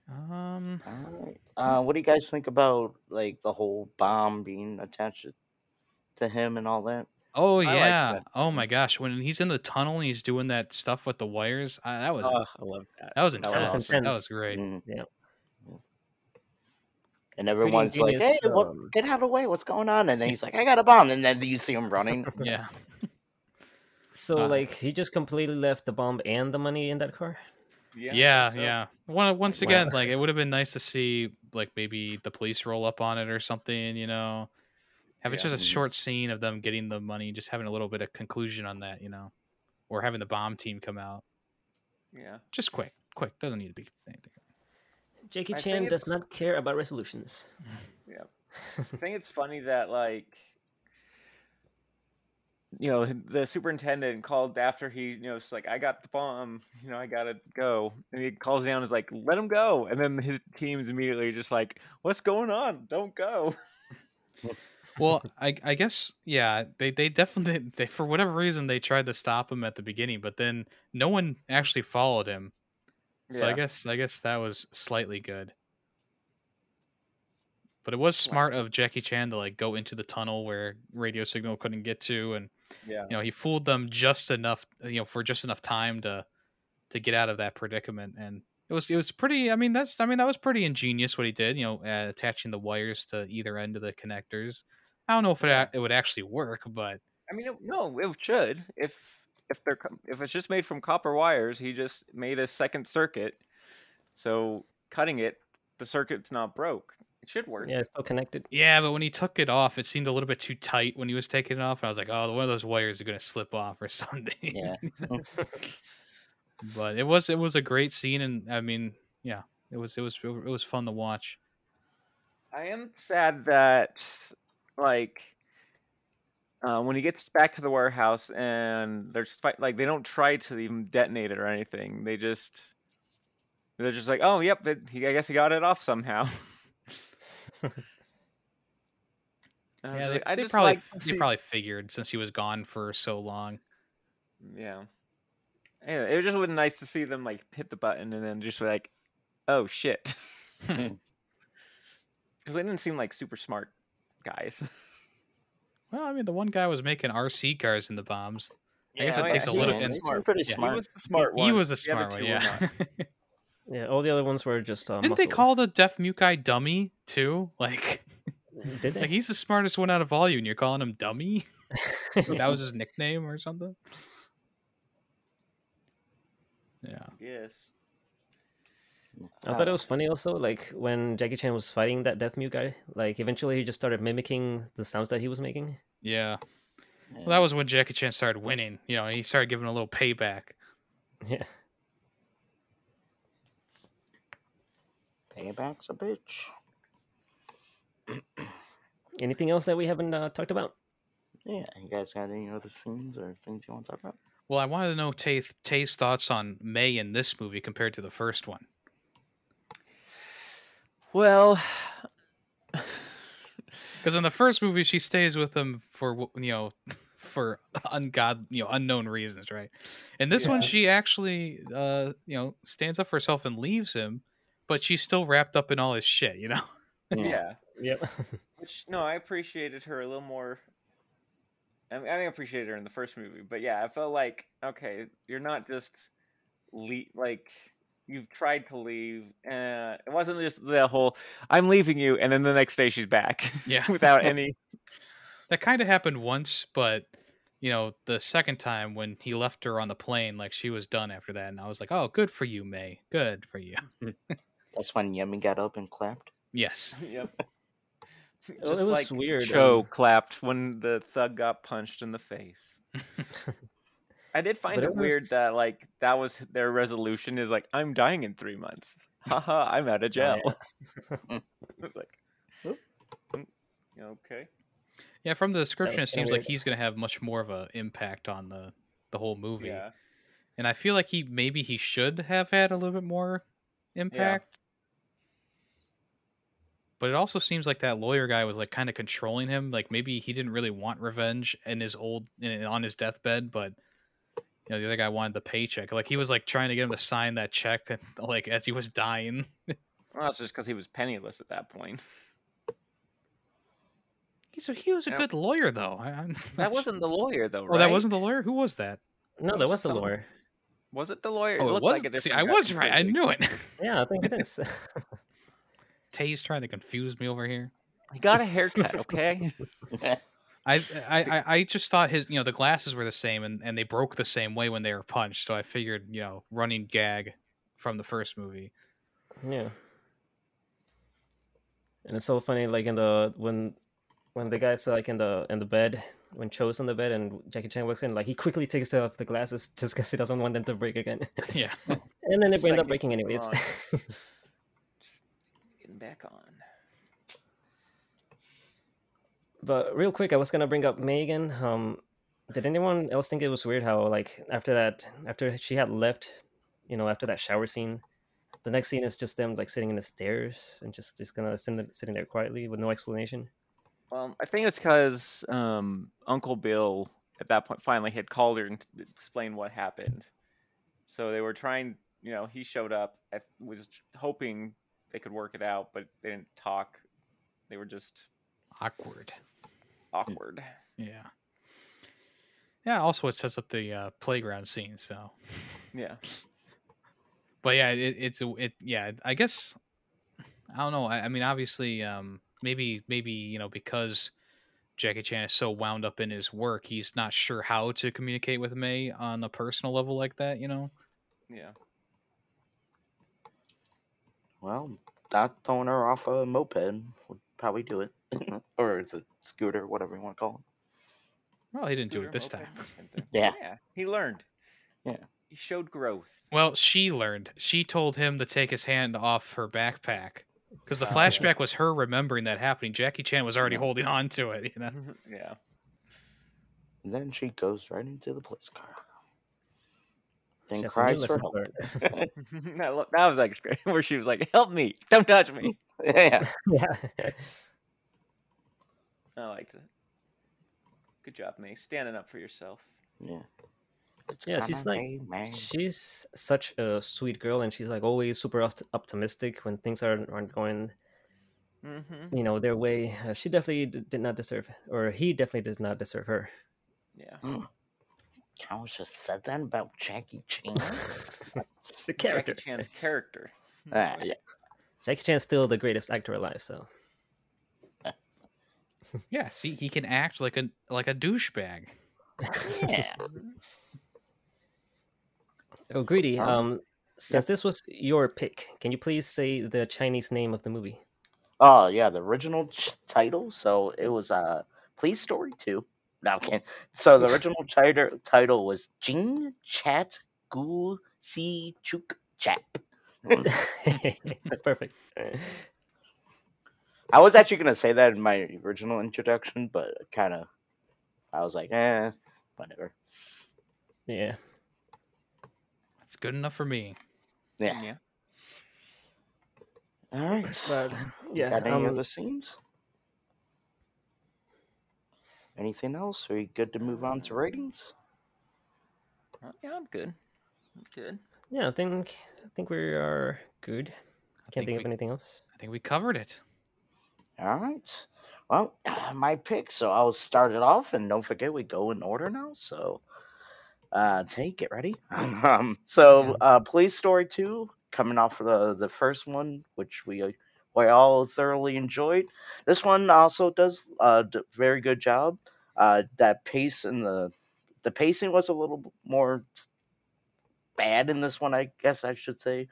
um, Alright. Uh, what do you guys think about like the whole bomb being attached to him and all that? oh liked yeah, that oh my gosh, when he's in the tunnel and he's doing that stuff with the wires, uh, that was Oh, I love that. that was that was intense. That was great. Mm. Yeah. And everyone's like, "Hey, ingenious, what, um, get out of the way! What's going on?" And then he's like, "I got a bomb!" And then you see him running. Yeah. So Uh, like he just completely left the bomb and the money in that car. Yeah, yeah, so. yeah. One, once Wow. again, like it would have been nice to see, like maybe the police roll up on it or something. You know, have it Yeah. just a short scene of them getting the money, just having a little bit of conclusion on that. You know, or having the bomb team come out. Yeah. Just quick, quick. Doesn't need to be anything. Jackie Chan does it's- not care about resolutions. Yeah. I think it's funny that like you know the superintendent called after he you know it's like I got the bomb you know I gotta go and he calls down and is like let him go and then his team's immediately just like what's going on don't go Well, I, I guess yeah, they they definitely they for whatever reason they tried to stop him at the beginning, but then no one actually followed him. So I guess I guess that was slightly good. But it was smart of Jackie Chan to like go into the tunnel where radio signal couldn't get to and Yeah. you know, he fooled them just enough, you know, for just enough time to to get out of that predicament and it was it was pretty I mean that's I mean that was pretty ingenious what he did, you know, uh, attaching the wires to either end of the connectors. I don't know if it it would actually work, but I mean, it, no, it should. If if they're if it's just made from copper wires, he just made a second circuit. So cutting it, the circuit's not broke. It should work. Yeah, it's still connected. Yeah, but when he took it off, it seemed a little bit too tight when he was taking it off. And I was like, oh, one of those wires are going to slip off or something. Yeah. but it was it was a great scene, and I mean, yeah, it was it was it was fun to watch. I am sad that like uh, when he gets back to the warehouse and there's fight like they don't try to even detonate it or anything. They just they're just like, oh, yep, it, he, I guess he got it off somehow. And I was Yeah, they, like, I they just probably like to they probably figured since he was gone for so long. Yeah. Anyway, it just would nice to see them like hit the button and then just be like, oh shit. Because they didn't seem like super smart guys. Well, I mean, the one guy was making RC cars in the bombs. I guess Yeah, it oh, takes yeah, a he little. was and- Smart. Pretty Yeah. smart. He was the smart one. He was the The smart one, yeah. Not. Yeah, all the other ones were just uh, Didn't they call the deaf mute guy dummy too? Like, Did they? like he's the smartest one out of all you, and you're calling him dummy? that was his nickname or something. Yeah. Yes. I thought it was funny also, like when Jackie Chan was fighting that death mute guy. Like eventually, he just started mimicking the sounds that he was making. Yeah. Well, that was when Jackie Chan started winning. You know, he started giving a little payback. Yeah. Payback's a bitch. Anything else that we haven't uh, talked about? Yeah, you guys got any other scenes or things you want to talk about? Well, I wanted to know Tay, Tay's thoughts on May in this movie compared to the first one. Well, Because in the first movie, she stays with him for you know, for ungod, you know, unknown reasons, right? In this one, she actually, uh, you know, stands up for herself and leaves him, but she's still wrapped up in all his shit, you know. yeah. Yep. Which no, I appreciated her a little more. I mean, I didn't appreciate her in the first movie, but yeah, I felt like okay, you're not just le- like you've tried to leave. Uh, it wasn't just the whole "I'm leaving you" and then the next day she's back. Yeah. without any. That kind of happened once, but you know, the second time when he left her on the plane, like she was done after that, and I was like, "Oh, good for you, May. Good for you." That's when Yemi got up and clapped. Yes. Yep. it was like weird, Cho um, clapped when the thug got punched in the face. I did find But it, it weird was- that like that was their resolution is like I'm dying in three months. Haha, I'm out of jail. yeah. it's like, "Oop, mm, okay. Yeah, from the description, it was kinda seems like he's going to have much more of an impact on the the whole movie. Yeah. and I feel like he maybe he should have had a little bit more impact. But it also seems like that lawyer guy was like kind of controlling him. Like maybe he didn't really want revenge in his old in, on his deathbed, but you know the other guy wanted the paycheck. Like he was like trying to get him to sign that check, like as he was dying. Well, that's just because he was penniless at that point. He's a, he was a Yeah. good lawyer though. I, That wasn't the lawyer though, su- right? Oh, that wasn't the lawyer. Who was that? No, That that was was the someone- lawyer. Was it the lawyer? Oh, it looked was. like a See, I was right. I knew it. Yeah, I think it is. Tay's trying to confuse me over here. He got a haircut, okay? I, I, I, I just thought his, you know, the glasses were the same and, and they broke the same way when they were punched. So I figured, you know, running gag from the first movie. Yeah. And it's so funny, like in the when when the guy's like in the in the bed when Cho's on the bed and Jackie Chan walks in, like he quickly takes off the glasses just because he doesn't want them to break again. Yeah. and then they end up breaking anyways. On. Just getting back on. but real quick, I was gonna bring up Megan. Um, did anyone else think it was weird how like after that after she had left, you know, after that shower scene, the next scene is just them like sitting in the stairs and just just gonna sitting sitting there quietly with no explanation. Well, I think it's because um, Uncle Bill at that point finally had called her and explained what happened. So they were trying you know, he showed up. I was hoping they could work it out, but they didn't talk. They were just Awkward. awkward. Yeah. Yeah. Also, it sets up the uh, playground scene. So, Yeah. but yeah, it, it's a it. Yeah, I guess I don't know. I, I mean, obviously, um, maybe maybe you know because Jackie Chan is so wound up in his work, he's not sure how to communicate with May on a personal level like that. You know. Yeah. Well, not throwing her off a moped would probably do it, or the scooter, whatever you want to call it. Well, he didn't do it this moped, time. Yeah. Yeah. He learned. Yeah. He showed growth. Well, she learned. She told him to take his hand off her backpack because the Oh, flashback was her remembering that happening. Jackie Chan was already holding on to it. You know. yeah. And then she goes right into the police car. Then Just a new for help. that, lo- that was like great. Where she was like, "Help me! Don't touch me!" yeah. yeah. I liked it. Good job, May. Standing up for yourself. Yeah. It's Yeah, she's like- man. she's such a sweet girl, and she's like always super optimistic when things aren't, aren't going, Mm-hmm. you know, their way. Uh, she definitely d- did not deserve, or he definitely does not deserve her. Yeah. I was just said that about Jackie Chan. The character. Jackie Chan's character. Ah, yeah. Jackie Chan's still the greatest actor alive, so Yeah. See, he can act like a like a douchebag. Yeah. Oh, greedy. Um, Um, since this was your pick, can you please say the Chinese name of the movie? Oh yeah, the original ch- title. So it was uh, Please Story Two. No, I'm kidding. So the original title title was Jing Chat Gu Si Chuk Chap. Perfect. I was actually gonna say that in my original introduction, but kind of, I was like, eh, whatever. Yeah. That's good enough for me. Yeah. Yeah. All right. But yeah, Got any um, other scenes? Anything else? Are you good to move on to ratings? Uh, yeah, I'm good. I'm good. yeah, I think I think we are good. I Can't think, we, of anything else. I think we covered it. All right. Well, my pick. So I'll start it off, and don't forget we go in order now. So, uh, take it ready. um, so, uh, Police Story Two, coming off of the the first one, which we uh, we all thoroughly enjoyed. This one also does a very good job. Uh, that pace and the the pacing was a little more bad in this one, I guess I should say.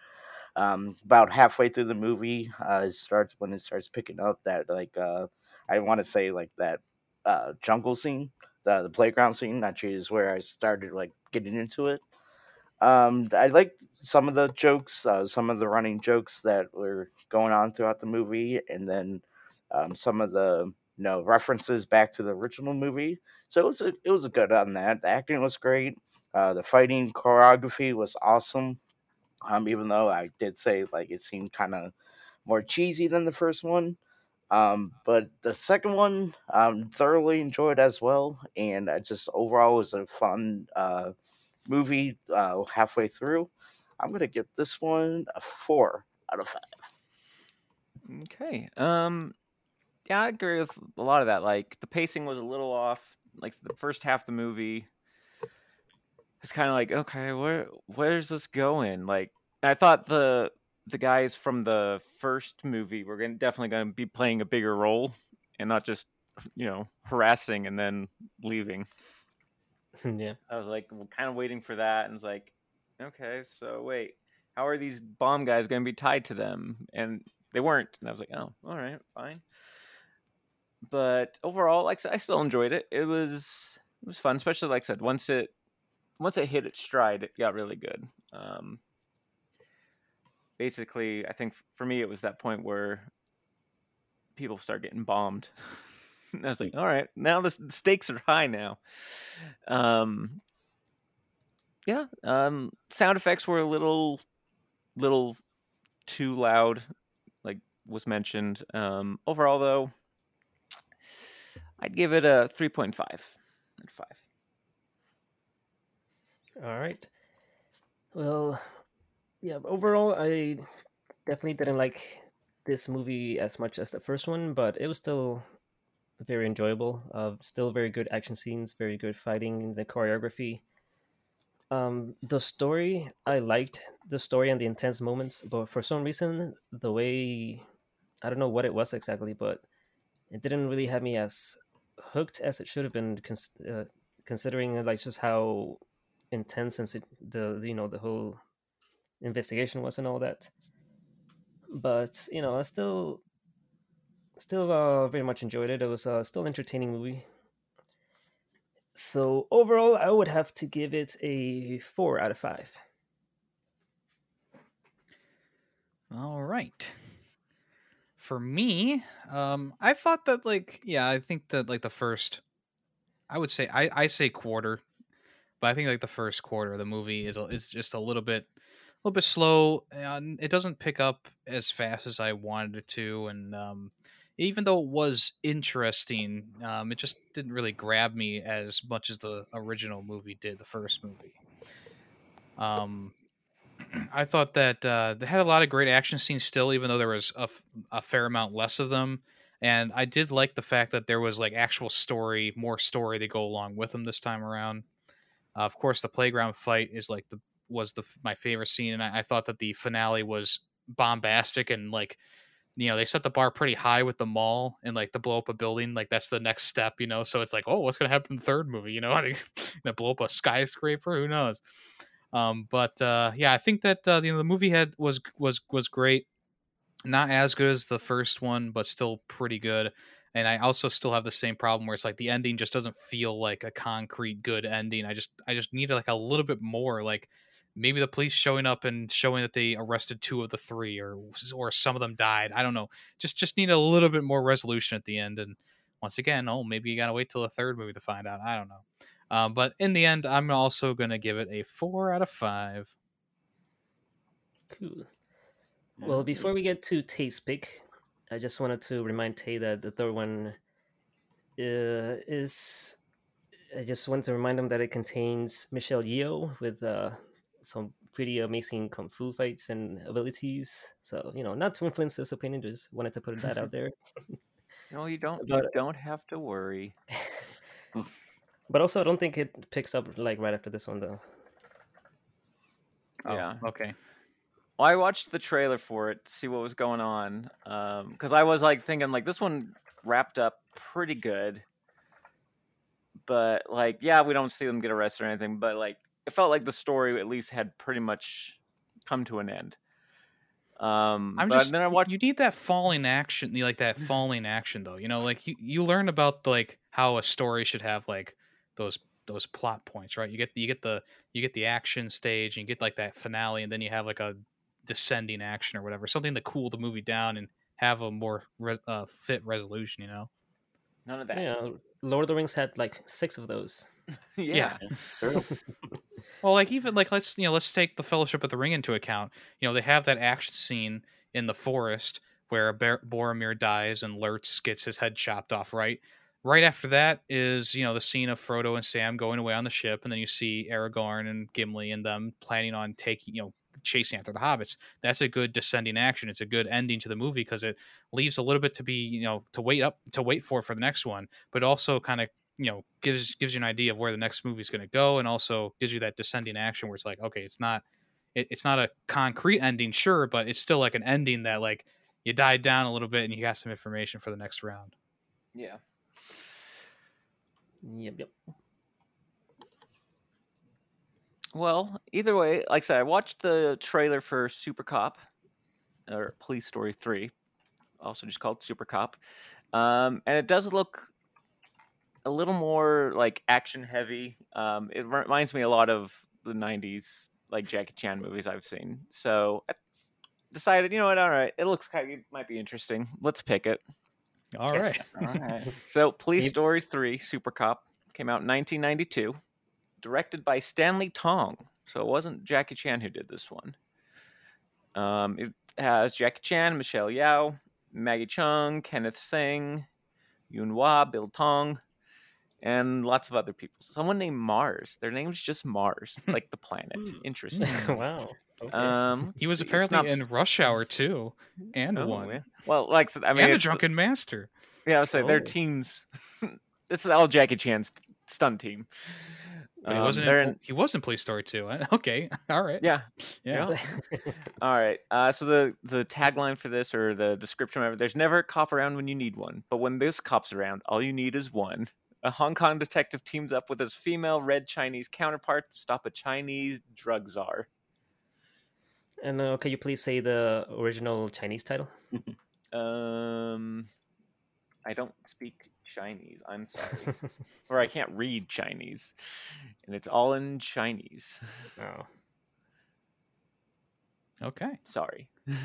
Um, about halfway through the movie, uh, it starts when it starts picking up that like uh, I want to say like that uh, jungle scene, the the playground scene. Actually, is where I started like getting into it. Um, I like some of the jokes, uh, some of the running jokes that were going on throughout the movie, and then um, some of the you know references back to the original movie. So it was a, it was a good on that. The acting was great. Uh, the fighting choreography was awesome. Um, even though I did say like it seemed kind of more cheesy than the first one. Um, but the second one, um, thoroughly enjoyed as well, and I just overall was a fun uh, movie uh, halfway through. I'm gonna give this one a four out of five. Okay. Um yeah, I agree with a lot of that. Like the pacing was a little off. Like the first half of the movie it's kind of like, okay, where where's this going? Like I thought the the guys from the first movie were to definitely going to be playing a bigger role and not just, you know, harassing and then leaving. yeah. I was like kind of waiting for that, and it's like, okay, so wait, how are these bomb guys going to be tied to them? And they weren't, and I was like, oh, all right, fine. But overall, like I still enjoyed it. It was it was fun, especially like I said, once it once it hit its stride, it got really good. Um, basically, I think for me, it was that point where people start getting bombed. and I was like, all right, now the stakes are high now. Um, yeah, um, sound effects were a little, little too loud, like was mentioned. Um, overall, though, I'd give it a three point five out of five. All right. Well, yeah, overall, I definitely didn't like this movie as much as the first one, but it was still very enjoyable. Uh, still very good action scenes, very good fighting, the choreography. Um, the story, I liked the story and the intense moments, but for some reason, the way I don't know what it was exactly, but it didn't really have me as hooked as it should have been, cons- uh, considering like just how intense and the you know the whole investigation was and all that. But you know, I still still uh, very much enjoyed it. It was uh, still entertaining movie. So overall, I would have to give it a four out of five. All right. For me, um, I thought that like yeah, I think that like the first, I would say I I say quarter, but I think like the first quarter of the movie is is just a little bit a little bit slow. It doesn't pick up as fast as I wanted it to, and um, even though it was interesting, um, it just didn't really grab me as much as the original movie did, the first movie. Um, I thought that uh, they had a lot of great action scenes still, even though there was a, a fair amount less of them. And I did like the fact that there was like actual story, more story to go along with them this time around. Uh, of course, the playground fight is like the was the my favorite scene, and I, I thought that the finale was bombastic and like you know they set the bar pretty high with the mall and like to blow up a building like that's the next step you know? So it's like oh what's gonna happen in the third movie? You know I blow up a skyscraper who knows? Um but uh yeah I think that uh, you know the movie had was was was great. Not as good as the first one but still pretty good. And I also still have the same problem where it's like the ending just doesn't feel like a concrete good ending. I just I just need like a little bit more like maybe the police showing up and showing that they arrested two of the three or or some of them died i don't know. Just just need a little bit more resolution at the end and once again oh maybe you gotta wait till the third movie to find out i don't know. Um, but in the end i'm also gonna give it a four out of five. Cool. Well before we get to taste pick i just wanted to remind tay that the third one uh, is I just want to remind them that it contains Michelle Yeoh with uh, some pretty amazing kung fu fights and abilities. So you know, not to influence this opinion, just wanted to put that out there. no, you don't. But, you don't have to worry. but also, I don't think it picks up like right after this one, though. Oh, yeah. Okay. Well, I watched the trailer for it to see what was going on, because um, I was like thinking like this one wrapped up pretty good, but like yeah, we don't see them get arrested or anything, but like it felt like the story at least had pretty much come to an end. Um, I'm just then I watched. You need that falling action, like that falling action though. You know, like you you learn about like how a story should have like those those plot points, right? You get you get the you get the action stage, and you get like that finale, and then you have like a descending action or whatever, something to cool the movie down and have a more re- uh, fit resolution. You know, none of that. Yeah, Lord of the Rings had like six of those. yeah. yeah. well, like even like let's you know let's take the Fellowship of the Ring into account. You know they have that action scene in the forest where Bar- Boromir dies and Lurtz gets his head chopped off. Right. Right after that is you know the scene of Frodo and Sam going away on the ship, and then you see Aragorn and Gimli and them planning on taking you know chasing after the hobbits that's a good descending action. It's a good ending to the movie because it leaves a little bit to be you know to wait up to wait for for the next one but also kind of you know gives gives you an idea of where the next movie is going to go and also gives you that descending action where it's like okay it's not it, it's not a concrete ending sure but it's still like an ending that like you died down a little bit and you got some information for the next round. Yeah. Yep yep well either way like i said i watched the trailer for super cop or police story 3 also just called super cop um, and it does look a little more like action heavy. Um, it reminds me a lot of the '90s like Jackie Chan movies I've seen. So I decided, you know what? All right, it looks kind of might be interesting. Let's pick it. All yes. right. all right. So, Police Story Three: Super Cop came out in 1992, directed by Stanley Tong. So it wasn't Jackie Chan who did this one. Um, it has Jackie Chan, Michelle Yeoh, Maggie Cheung, Kenneth Tsang, Yuen Wah, Bill Tung, and lots of other people. Someone named Mars. Their name's just Mars, like the planet. Hmm. Interesting. wow. Okay. Um, He was see, apparently in. Rush Hour too, and Oh, one, yeah. Well, like I mean, and the Drunken Master. Yeah, I was saying their Oh. teams. it's all Jackie Chan's stunt team. But he Um, wasn't. they're In, in- he was in Police Story too. Okay, all right. yeah, yeah. All right. Uh, so the the tagline for this or the description of it, there's never a cop around when you need one, but when this cop's around, all you need is one. A Hong Kong detective teams up with his female red Chinese counterpart to stop a Chinese drug czar. and uh, can you please say the original Chinese title? Um, I don't speak Chinese. I'm sorry, or I can't read Chinese, and it's all in Chinese. oh. Okay. Sorry.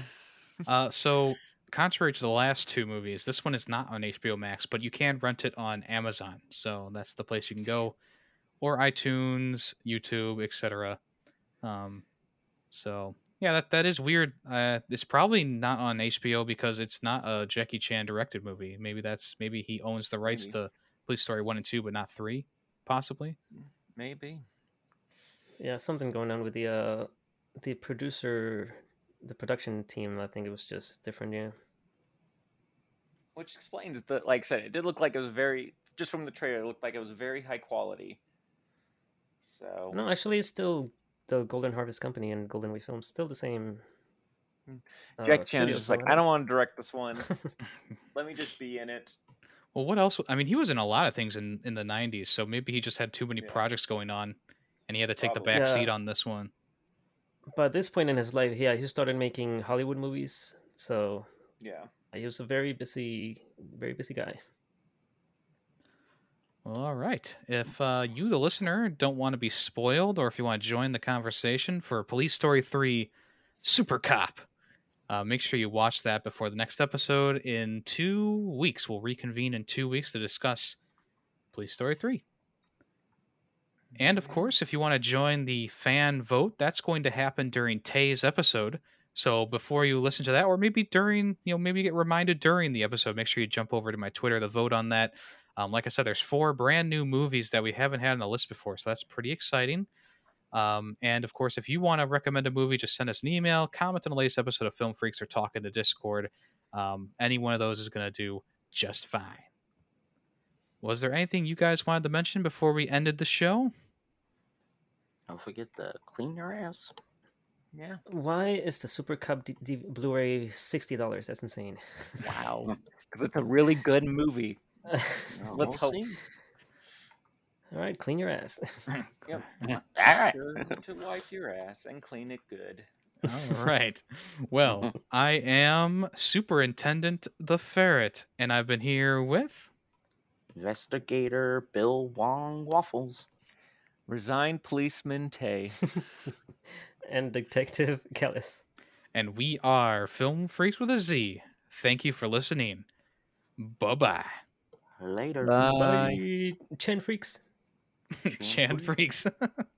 Uh, so contrary to the last two movies, this one is not on HBO Max, but you can rent it on Amazon. So that's the place you can go, or iTunes, YouTube, etc. Um, so yeah, that that is weird. Uh, it's probably not on HBO because it's not a Jackie Chan directed movie. Maybe that's maybe he owns the rights Maybe. to Police Story one and two, but not three, possibly. Maybe. Yeah, something going on with the uh the producer the production team, I think it was just different, yeah. Which explains that, like I said, it did look like it was very, just from the trailer, it looked like it was very high quality. So, No, actually it's still the Golden Harvest Company and Golden Way Films, still the same. Hmm. uh, Jack Chan studios, is just like, I don't want to direct this one. Let me just be in it. Well, what else? I mean, he was in a lot of things in in the '90s, so maybe he just had too many Yeah. projects going on, and he had to take the back Yeah. seat on this one. But at this point in his life, yeah, he started making Hollywood movies, so Yeah. he was a very busy, very busy guy. All right. If uh, you, the listener, don't want to be spoiled, or if you want to join the conversation for Police Story 3 Super Cop, uh, make sure you watch that before the next episode in two weeks. We'll reconvene in two weeks to discuss Police Story 3. And of course, if you want to join the fan vote, that's going to happen during Tay's episode. So before you listen to that, or maybe during, you know, maybe get reminded during the episode, make sure you jump over to my Twitter to vote on that. Um, like I said, there's four brand new movies that we haven't had on the list before, so that's pretty exciting. Um, and of course, if you want to recommend a movie, just send us an email, comment on the latest episode of Film Freaks, or talk in the Discord. Um, any one of those is going to do just fine. Was there anything you guys wanted to mention before we ended the show? Don't forget to clean your ass. Yeah. Why is the Super Cop D- D- Blu-ray sixty dollars? That's insane. Wow. Because it's a really good movie. Oh, Let's we'll hope. see. All right, clean your ass. Yep. All right. Sure to wipe your ass and clean it good. All right. Well, I am Superintendent the Ferret, and I've been here with. Investigator Bill Wong Waffles. Resigned policeman Tay. and Detective Kellis. And we are Film Freaks with a Z. Thank you for listening. Bye bye. Later. Bye. Bye, Chen freaks. Chan Freaks.